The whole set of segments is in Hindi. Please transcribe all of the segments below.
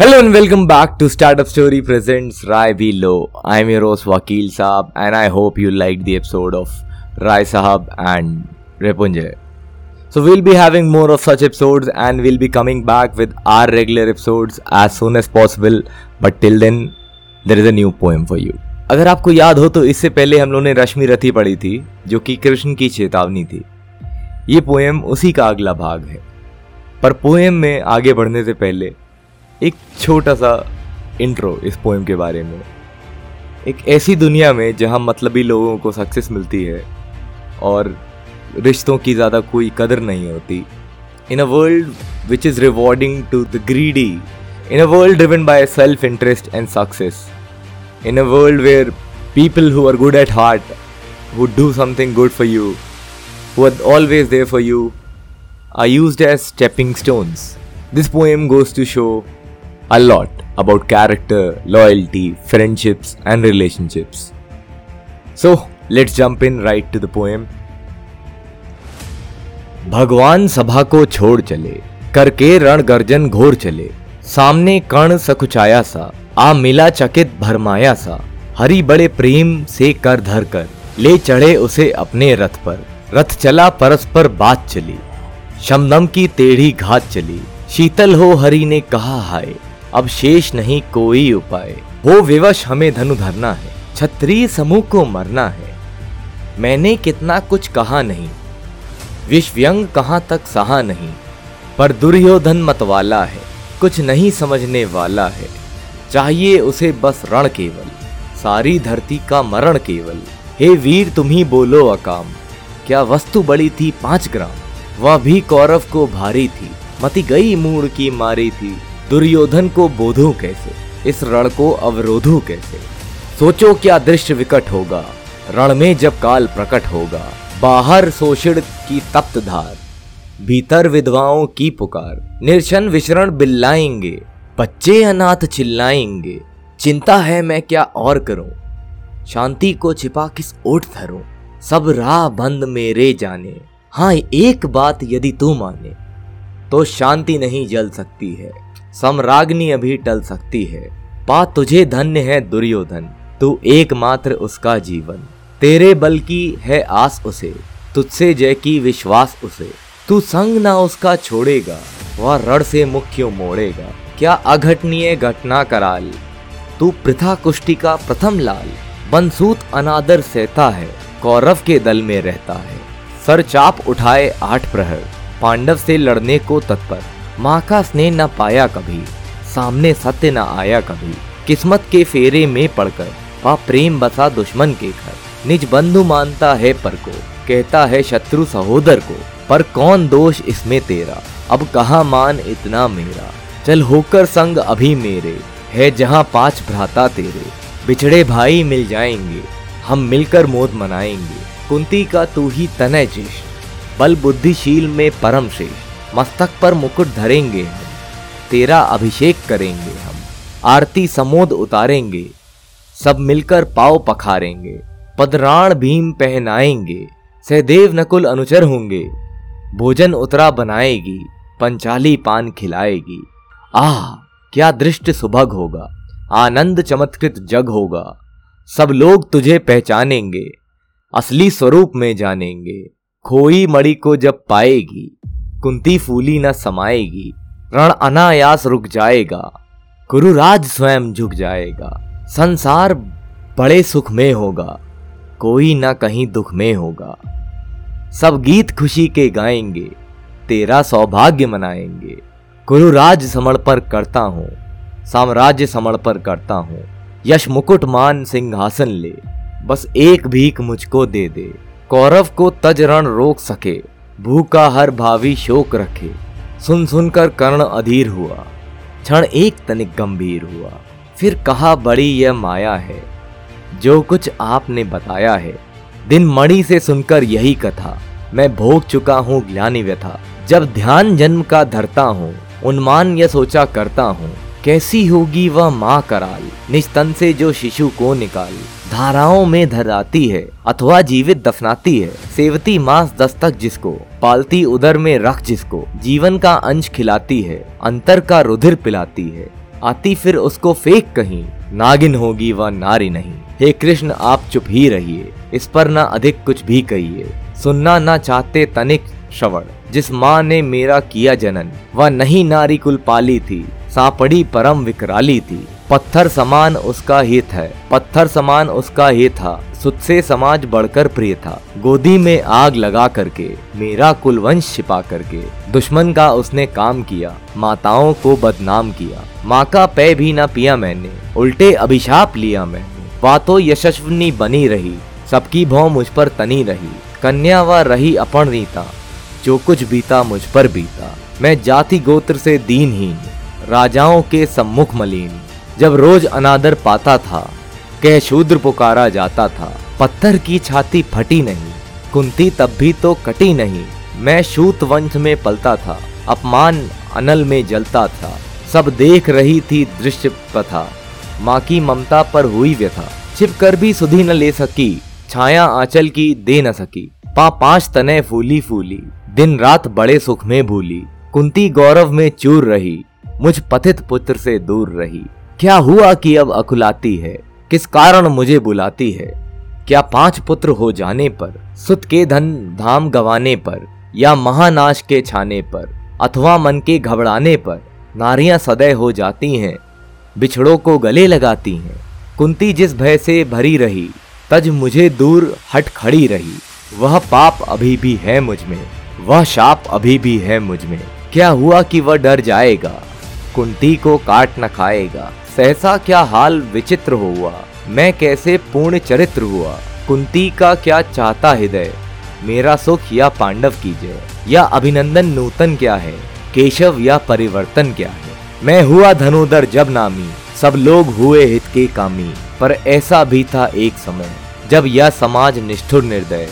Hello and welcome back to startup story presents Rai V law I am your Vakil Sahab and I hope you like the episode of Rai Sahab and Repunjay so we'll be having more of such episodes and we'll be coming back with our regular episodes as soon as possible but till then there is a new poem for you अगर आपको याद हो तो इससे पहले हम लोगों ने रश्मि रथी पढ़ी थी, जो कि कृष्ण की चेतावनी थी। ये पोएम उसी का अगला भाग है। पर पोएम में आगे बढ़ने से पहले एक छोटा सा इंट्रो इस पोएम के बारे में एक ऐसी दुनिया में जहाँ मतलबी लोगों को सक्सेस मिलती है और रिश्तों की ज़्यादा कोई कदर नहीं होती in a world which is rewarding to the greedy in a world driven by self interest and success in a world where people who are good at heart would do something good for you who are always there for you, are used as stepping stones. This poem goes to show a lot about character, loyalty, friendships, and relationships. So, let's jump in right to the poem. भगवान सभा को छोड़ चले करके रण गर्जन घोर चले सामने कर्ण सकुचाया सा आ मिला चकित भरमाया सा हरि बड़े प्रेम से कर धर कर ले चढ़े उसे अपने रथ पर रथ चला परस्पर बात चली शमदम की टेढ़ी घात चली शीतल हो हरि ने कहा हाय अब शेष नहीं कोई उपाय। हो विवश हमें धनु धरना है, क्षत्रिय समूह को मरना है। मैंने कितना कुछ कहा नहीं, विश्वयंग कहाँ तक सहा नहीं, पर दुर्योधन मतवाला है, कुछ नहीं समझने वाला है। चाहिए उसे बस रण केवल, सारी धरती का मरण केवल। हे वीर, तुम ही बोलो अकाम, क्या वस्तु बड़ी थी पाँच ग्राम? वह भी कौरव को भारी थी, मती गई मूड की मारी थी। दुर्योधन को बोधो कैसे? इस रण को अवरोधो कैसे? सोचो क्या दृश्य विकट होगा। रण में जब काल प्रकट होगा, बाहर शोषण की तप्त धार, भीतर विधवाओं की पुकार। निर्शन विचरण बिल्लाएँगे, बच्चे अनाथ चिल्लाएँगे। चिंता है मैं क्या और करूँ? शांति को छिपा किस ओट धरूं? सब राह बंद मेरे जाने। हाँ एक बात यदि तू माने तो शांति नहीं जल सकती है। सम्राग्नि अभी टल सकती है। पा तुझे धन्य है दुर्योधन, तू एकमात्र उसका जीवन। तेरे बल की है आस उसे, तुझसे जय की विश्वास उसे। तू संग ना उसका छोड़ेगा, वह रण से मुख क्यों मोड़ेगा। क्या अघटनीय घटना कराल? तू प्रथा कुष्टि का प्रथम लाल बंसूत अनादर सहता है, कौरव के दल में रहता है। सर चाप उठाए आठ प्रहर, पांडव से लड़ने को तत्पर। माँ का स्नेह न पाया कभी, सामने सत्य न आया कभी। किस्मत के फेरे में पड़कर वह प्रेम बसा दुश्मन के घर। निज बंधु मानता है पर को, कहता है शत्रु सहोदर को, पर कौन दोष इसमें तेरा? अब कहा मान इतना मेरा? चल होकर संग अभी मेरे, है जहाँ पाँच भ्राता तेरे। बिछड़े भाई मिल जाएँगे, हम मिलकर मोद मनाएँगे। कुंती का तू ही तनय जिश बल बुद्धिशील में परम श्रेष्ठ। मस्तक पर मुकुट धरेंगे हम, तेरा अभिषेक करेंगे हम, आरती समोद उतारेंगे, सब मिलकर पाव पखारेंगे, पदराण भीम पहनाएँगे, सहदेव नकुल अनुचर होंगे, भोजन उतरा बनाएगी, पंचाली पान खिलाएगी। आह, क्या दृष्ट सुभग होगा, आनंद चमत्कृत जग होगा, सब लोग तुझे पहचानेंगे, असली स्वरूप में जानेंगे, खोई मणि को जब पाएगी कुंती फूली न समाएगी, रण अनायास रुक जाएगा, गुरुराज स्वयं झुक जाएगा, संसार बड़े सुख में होगा, कोई ना कहीं दुख में होगा। सब गीत खुशी के गाएँगे, तेरा सौभाग्य मनाएँगे। गुरुराज समर्पण करता हूँ, साम्राज्य समर्पण करता हूँ, यश मुकुट मान सिंहासन ले, बस एक भीख मुझको दे दे, कौरव को तज रण रोक सके। भूखा हर भावी शोक रखे। सुन सुनकर कर्ण अधीर हुआ। क्षण एक तनिक गंभीर हुआ। फिर कहा, बड़ी, यह माया है। जो कुछ आपने बताया है। दिन मणि से सुनकर यही कथा। मैं भोग चुका हूँ, ज्ञानी व्यथा। जब ध्यान जन्म का धरता हूँ, उन्मान यह सोचा करता हूँ, कैसी होगी वह माँ कराल? निस्तन से जो शिशु को निकाल। धाराओं में धराती है, अथवा जीवित दफनाती है। सेवती मांस दस्तक जिसको, पालती उदर में रख जिसको, जीवन का अंश खिलाती है, अंतर का रुधिर पिलाती है। आती फिर उसको फेंक कहीं, नागिन होगी वह नारी नहीं। हे कृष्ण, आप चुप ही रहिए, इस पर ना अधिक कुछ भी कहिए। सुनना ना चाहते तनिक श्रवण। जिस माँ ने मेरा किया जनन, वह नहीं नारी कुल पाली थी, सापड़ी परम विकराली थी। पत्थर समान उसका हित है पत्थर समान उसका ही था सुत से समाज बढ़कर प्रिय था। गोदी में आग लगा करके, मेरा कुलवंश छिपा करके, दुश्मन का उसने काम किया, माताओं को बदनाम किया। माँ का पै भी न पिया मैंने, उल्टे अभिशाप लिया मैंने। बातों यशस्वनी बनी रही, सबकी भौ मुझ पर तनी रही। कन्या व रही अपणनीता जो कुछ बीता मुझ पर बीता। मैं जाति गोत्र से दीनहीन, राजाओं के सम्मुख मलिन। जब रोज अनादर पाता था, कह शूद्र पुकारा जाता था, पत्थर की छाती फटी नहीं, कुंती तब भी तो कटी नहीं। मैं शूत वंश में पलता था, अपमान अनल में जलता था, सब देख रही थी दृश्य प्रथा। माँ की ममता पर हुई व्यथा, छिप कर भी सुधी न ले सकी, छाया आंचल की दे न सकी। पा पाँच तने फूली फूली, दिन रात बड़े सुख में भूली, कुंती गौरव में चूर रही, मुझ पथित पुत्र से दूर रही। क्या हुआ कि अब अकुलाती है? किस कारण मुझे बुलाती है? क्या पाँच पुत्र हो जाने पर सुत के धन धाम गवाने पर, या महानाश के छाने पर, अथवा मन के घबराने पर, नारियाँ सदै हो जाती हैं, बिछड़ों को गले लगाती हैं, कुंती जिस भय से भरी रही, तज मुझे दूर हट खड़ी रही। वह पाप अभी भी है मुझमें, वह शाप अभी भी है मुझमें। क्या हुआ कि वह डर जाएगा? कुंती को काट न खाएगा। सहसा क्या हाल विचित्र हुआ? मैं कैसे पूर्ण चरित्र हुआ? कुंती का क्या चाहता हृदय? मेरा सुख या पांडव की जय या अभिनंदन नूतन क्या है? केशव या परिवर्तन क्या है? मैं हुआ धनुधर जब नामी, सब लोग हुए हित के कामी। पर ऐसा भी था एक समय, जब यह समाज निष्ठुर निर्दय।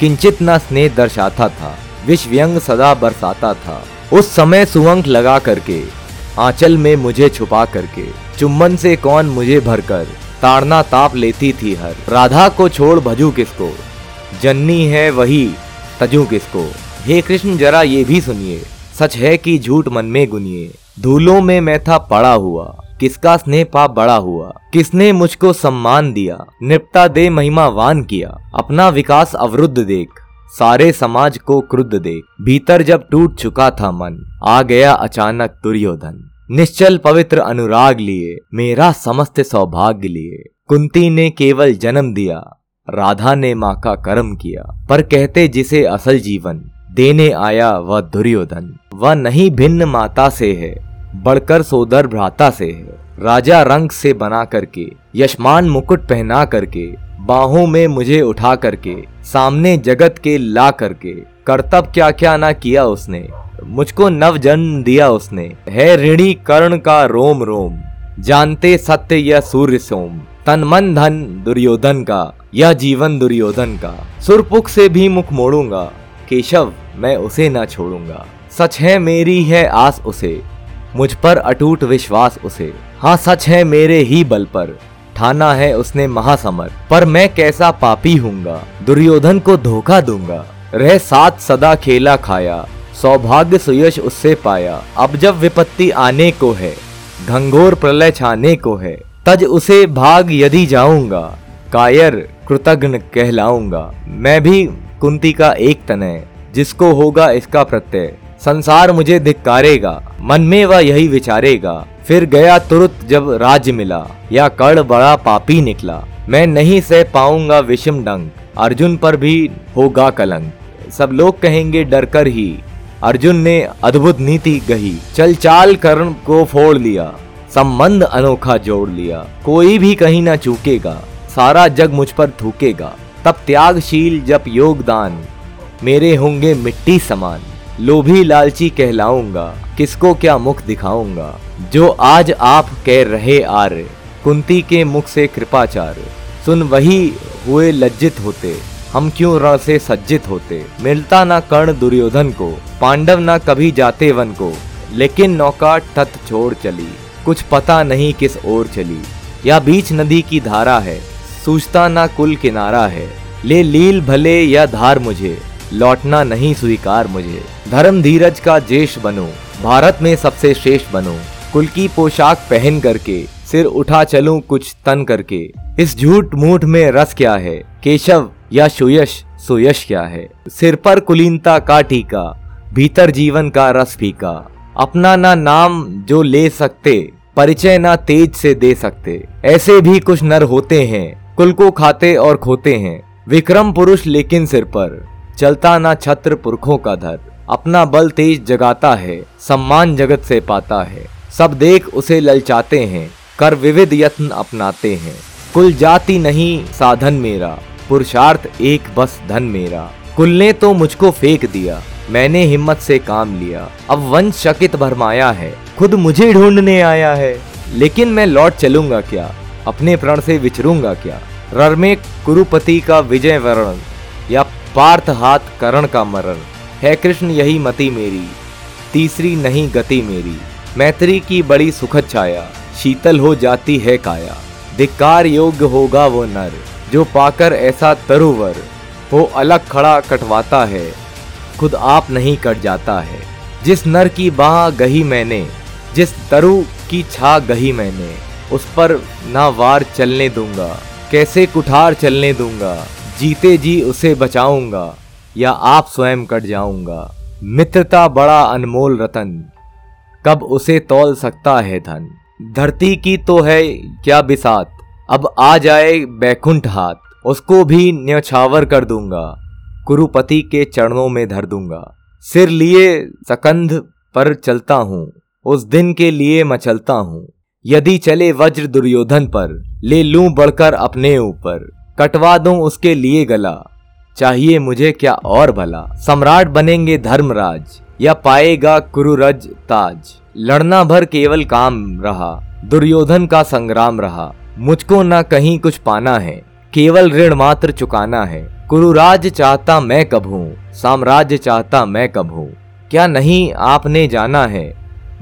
किंचित न स्नेह दर्शाता था, विष व्यंग सदा बरसाता था। उस समय सुवंक लगा करके आंचल में मुझे छुपा करके, चुम्बन से कौन मुझे भरकर, ताड़ना ताप लेती थी हर। राधा को छोड़ भजू किसको? जन्नी है वही, तजू किसको? हे कृष्ण, जरा ये भी सुनिए। सच है कि झूठ मन में गुनिए। धूलों में मैं था पड़ा हुआ, किसका स्नेह पाप बड़ा हुआ? किसने मुझको सम्मान दिया? निपटा दे महिमावान किया, अपना विकास अवरुद्ध देख। सारे समाज को क्रुद्ध दे। भीतर जब टूट चुका था मन, आ गया अचानक दुर्योधन। निश्चल पवित्र अनुराग लिए, मेरा समस्त सौभाग्य लिए। कुंती ने केवल जन्म दिया, राधा ने माँ का कर्म किया, पर कहते जिसे असल जीवन देने आया वह दुर्योधन। वह नहीं भिन्न माता से है, बढ़कर सोदर भ्राता से है। राजा रंग से बना करके यशमान मुकुट पहना करके, बाहों में मुझे उठा करके सामने जगत के ला करके। कर्तव्य क्या क्या ना किया उसने। मुझको नव जन्म दिया उसने। है ऋणी कर्ण का रोम रोम। जानते सत्य यह सूर्य सोम। तन मन धन दुर्योधन का। यह जीवन दुर्योधन का। सुरपुख से भी मुख मोड़ूँगा। केशव, मैं उसे ना छोड़ूँगा। सच है मेरी है आस उसे। मुझ पर अटूट विश्वास उसे। हाँ सच है मेरे ही बल पर। ठाना है उसने महासमर। पर मैं कैसा पापी हूँगा? दुर्योधन को धोखा दूँगा। रह साथ सदा खेला खाया। सौभाग्य सुयश उससे पाया। अब जब विपत्ति आने को है, घंघोर प्रलय छाने को है, तज उसे भाग यदि जाऊँगा, कायर कृतघ्न कहलाऊँगा। मैं भी कुंती का एक तनय, जिसको होगा इसका प्रत्यय। संसार मुझे धिक्कारेगा, मन में वह यही विचारेगा। फिर गया तुरंत जब राज मिला, या कड़ बड़ा पापी निकला। मैं नहीं सह पाऊँगा विषम डंग, अर्जुन पर भी होगा कलंक। सब लोग कहेंगे डर कर ही, अर्जुन ने अद्भुत नीति गही चल चाल कर्ण को फोड़ लिया, संबंध अनोखा जोड़ लिया। कोई भी कहीं ना चूकेगा, सारा जग मुझ पर थूकेगा। तब त्यागशील जब योगदान, मेरे होंगे मिट्टी समान। लोभी लालची कहलाऊँगा, किसको क्या मुख दिखाऊँगा? जो आज आप कह रहे आर्य, कुंती के मुख से कृपाचार। सुन, वही हुए लज्जित होते। हम क्यों रण से सज्जित होते? मिलता ना कर्ण दुर्योधन को, पांडव ना कभी जाते वन को। लेकिन नौका तत् छोड़ चली, कुछ पता नहीं किस ओर चली। या बीच नदी की धारा है, सूझता ना कुल किनारा है। ले लील भले या धार मुझे लौटना नहीं स्वीकार मुझे। धर्म धीरज का जेश बनो, भारत में सबसे श्रेष्ठ बनो। कुल की पोशाक पहन करके, सिर उठा चलूँ कुछ तन करके। इस झूठ मूठ में रस क्या है? केशव या सुयश सुयश क्या है? सिर पर कुलीनता का टीका, भीतर जीवन का रस फीका। अपना ना नाम जो ले सकते, परिचय ना तेज से दे सकते। ऐसे भी कुछ नर होते हैं, कुल को खाते और खोते हैं। विक्रम पुरुष लेकिन सिर पर। चलता ना छत्र पुरखों का धर। अपना बल तेज जगाता है, सम्मान जगत से पाता है। सब देख उसे ललचाते हैं, कर विविध यत्न अपनाते हैं। कुल जाति नहीं साधन मेरा, पुरुषार्थ एक बस धन मेरा। कुल ने तो मुझको फेंक दिया, मैंने हिम्मत से काम लिया। अब वंश शकित भरमाया है, खुद मुझे ढूँढने आया है। लेकिन मैं लौट चलूँगा क्या? अपने प्रण से विचरूँगा क्या? रण में कुरुपति का विजय वरण पार्थ हाथ करण का मरण है कृष्ण यही मति मेरी, तीसरी नहीं गति मेरी। मैत्री की बड़ी सुखद छाया, शीतल हो जाती है काया। धिकार योग्य होगा वो नर, जो पाकर ऐसा तरुवर। वो अलग खड़ा कटवाता है, खुद आप नहीं कट जाता है। जिस नर की बाह गही मैंने, जिस तरु की छा गही मैंने, उस पर ना वार चलने दूँगा, कैसे कुठार चलने दूँगा। जीते जी उसे बचाऊँगा, या आप स्वयं कट जाऊँगा। मित्रता बड़ा अनमोल रतन, कब उसे तोल सकता है धन। धरती की तो है क्या बिसात, अब आ जाए बैकुंठ हाथ, उसको भी न्यछावर कर दूँगा, कुरुपति के चरणों में धर दूँगा। सिर लिए सकंध पर चलता हूँ, उस दिन के लिए मचलता हूँ। यदि चले वज्र दुर्योधन पर, ले लूँ बढ़कर अपने ऊपर। कटवा दूँ उसके लिए गला। चाहिए मुझे क्या और भला? सम्राट बनेंगे धर्मराज, या पाएगा कुरुरज ताज। लड़ना भर केवल काम रहा, दुर्योधन का संग्राम रहा। मुझको ना कहीं कुछ पाना है, केवल ऋण मात्र चुकाना है। कुरुराज चाहता मैं कब हूँ, साम्राज्य चाहता मैं कब हूँ? क्या नहीं आपने जाना है?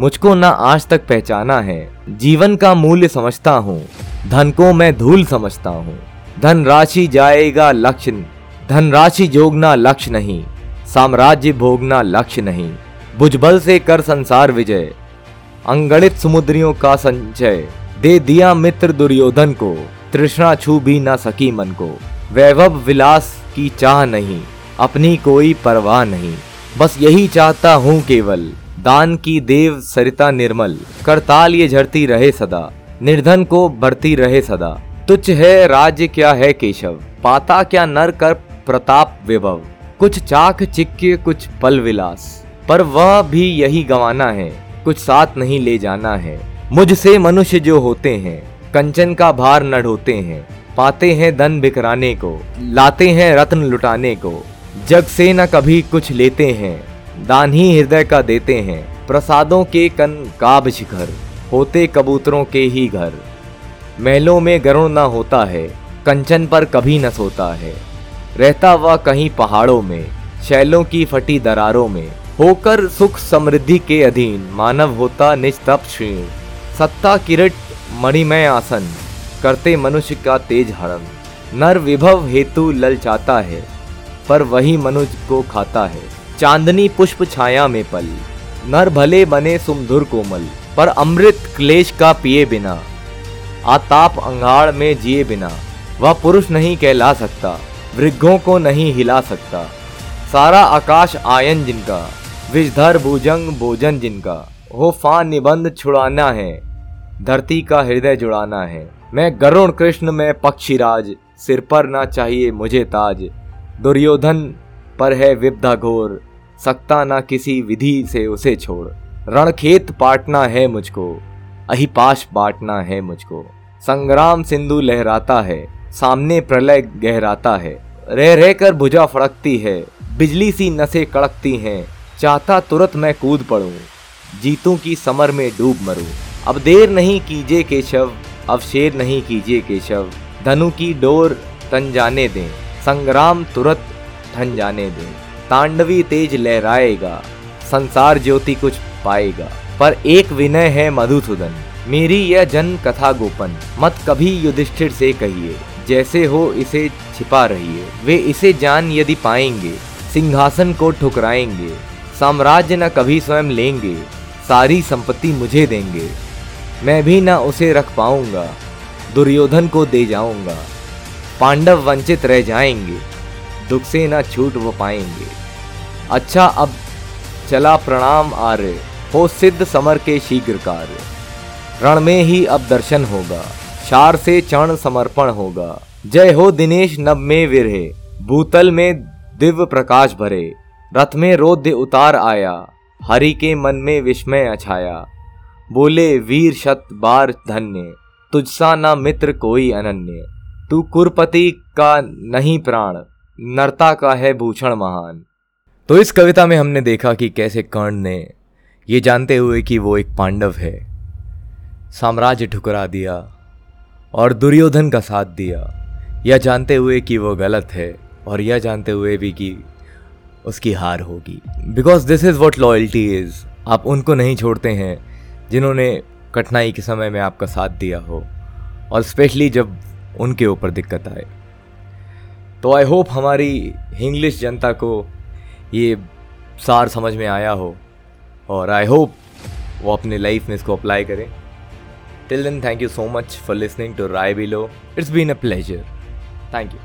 मुझको ना आज तक पहचाना है। जीवन का मूल्य समझता हूँ, धन को मैं धूल समझता हूँ। धन राशि जाएगा लक्ष्य धन राशि जोगना लक्ष्य नहीं, साम्राज्य भोगना लक्ष्य नहीं। भुजबल से कर संसार विजय, अंगणित समुद्रियों का संचय। दे दिया मित्र दुर्योधन को, तृष्णा छू भी ना सकी मन को। वैभव विलास की चाह नहीं, अपनी कोई परवाह नहीं। बस यही चाहता हूँ केवल, दान की देव सरिता निर्मल। करताल ये झरती रहे सदा, निर्धन को बढ़ती रहे सदा। तुच्छ है राज्य क्या है केशव? पाता क्या नर कर प्रताप विभव? कुछ चाक चिक्के, कुछ पल विलास। पर वह भी यही गंवाना है, कुछ साथ नहीं ले जाना है। मुझसे मनुष्य जो होते हैं, कंचन का भार न ढोते हैं। पाते हैं धन बिखराने को, लाते हैं रत्न लुटाने को। जग से न कभी कुछ लेते हैं, दान ही हृदय का देते हैं। प्रसादों के कन काब शिखर, होते कबूतरों के ही घर। महलों में गरुण न होता है, कंचन पर कभी न सोता है। रहता वह कहीं पहाड़ों में, शैलों की फटी दरारों में, होकर सुख समृद्धि के अधीन मानव होता निस्तप क्षीण। सत्ता, किरट, मणिमय आसन, करते मनुष्य का तेज हरण। नर विभव हेतु ललचाता है, पर वही मनुष्य को खाता है। चांदनी पुष्प छाया में पल, नर भले बने सुमधुर कोमल, पर अमृत क्लेश का पिए बिना। आताप अंगाड़ में जिए बिना। वह पुरुष नहीं कहला सकता, वृद्धों को नहीं हिला सकता। सारा आकाश आयन जिनका, विषधर भुजंग भोजन जिनका। हो फान निबंध छुड़ाना है, धरती का हृदय जुड़ाना है। मैं गरुण कृष्ण, में पक्षीराज, सिर पर ना चाहिए मुझे ताज। दुर्योधन पर है विपदा घोर, सकता ना किसी विधि से उसे छोड़। रणखेत पाटना है मुझको अहिपाश बांटना है मुझको। संग्राम सिंधु लहराता है, सामने प्रलय गहराता है। रह रह कर भुजा फड़कती है, बिजली सी नसें कड़कती हैं, चाहता तुरंत मैं कूद पड़ूं, जीतों की समर में डूब मरूं। अब देर नहीं कीजिए केशव, अब शेर नहीं कीजिए केशव, धनु की डोर तन जाने दें, संग्राम तुरंत ठन जाने दें। तांडवी तेज लहराएगा, संसार ज्योति कुछ पाएगा। पर एक विनय है मधुसूदन। मेरी यह जन कथा गोपन, मत कभी युधिष्ठिर से कहिए। जैसे हो इसे छिपा रहिए। वे इसे जान यदि पाएँगे, सिंहासन को ठुकराएँगे। साम्राज्य न कभी स्वयं लेंगे, सारी संपत्ति मुझे देंगे। मैं भी न उसे रख पाऊँगा, दुर्योधन को दे जाऊँगा। पांडव वंचित रह जाएँगे, दुख से न छूट वो पाएँगे। अच्छा अब चला प्रणाम आर्य। हो सिद्ध समर के शीघ्र कार्य रण में ही अब दर्शन होगा, शार से चरण समर्पण होगा। जय हो दिनेश नब में विरहे, भूतल में दिव्य प्रकाश भरे। रथ में रोध्य उतार आया, हरि के मन में विस्मय अछाया बोले, वीर शत बार धन्य, तुझसा ना मित्र कोई अनन्य। तू कुरपति का नहीं प्राण, नरता का है भूषण महान। तो इस कविता में हमने देखा कि कैसे कर्ण ने ये जानते हुए कि वो एक पांडव है। साम्राज्य ठुकरा दिया और दुर्योधन का साथ दिया। यह जानते हुए कि वो गलत है और यह जानते हुए भी कि उसकी हार होगी। Because this is what loyalty is आप उनको नहीं छोड़ते हैं जिन्होंने कठिनाई के समय में आपका साथ दिया हो और स्पेशली जब उनके ऊपर दिक्कत आए। तो आई होप हमारी इंग्लिश जनता को ये सार समझ में आया हो। और आई होप वो अपने लाइफ में इसको अप्लाई करें। Till then thank you so much for listening to Rai below it's been a pleasure thank you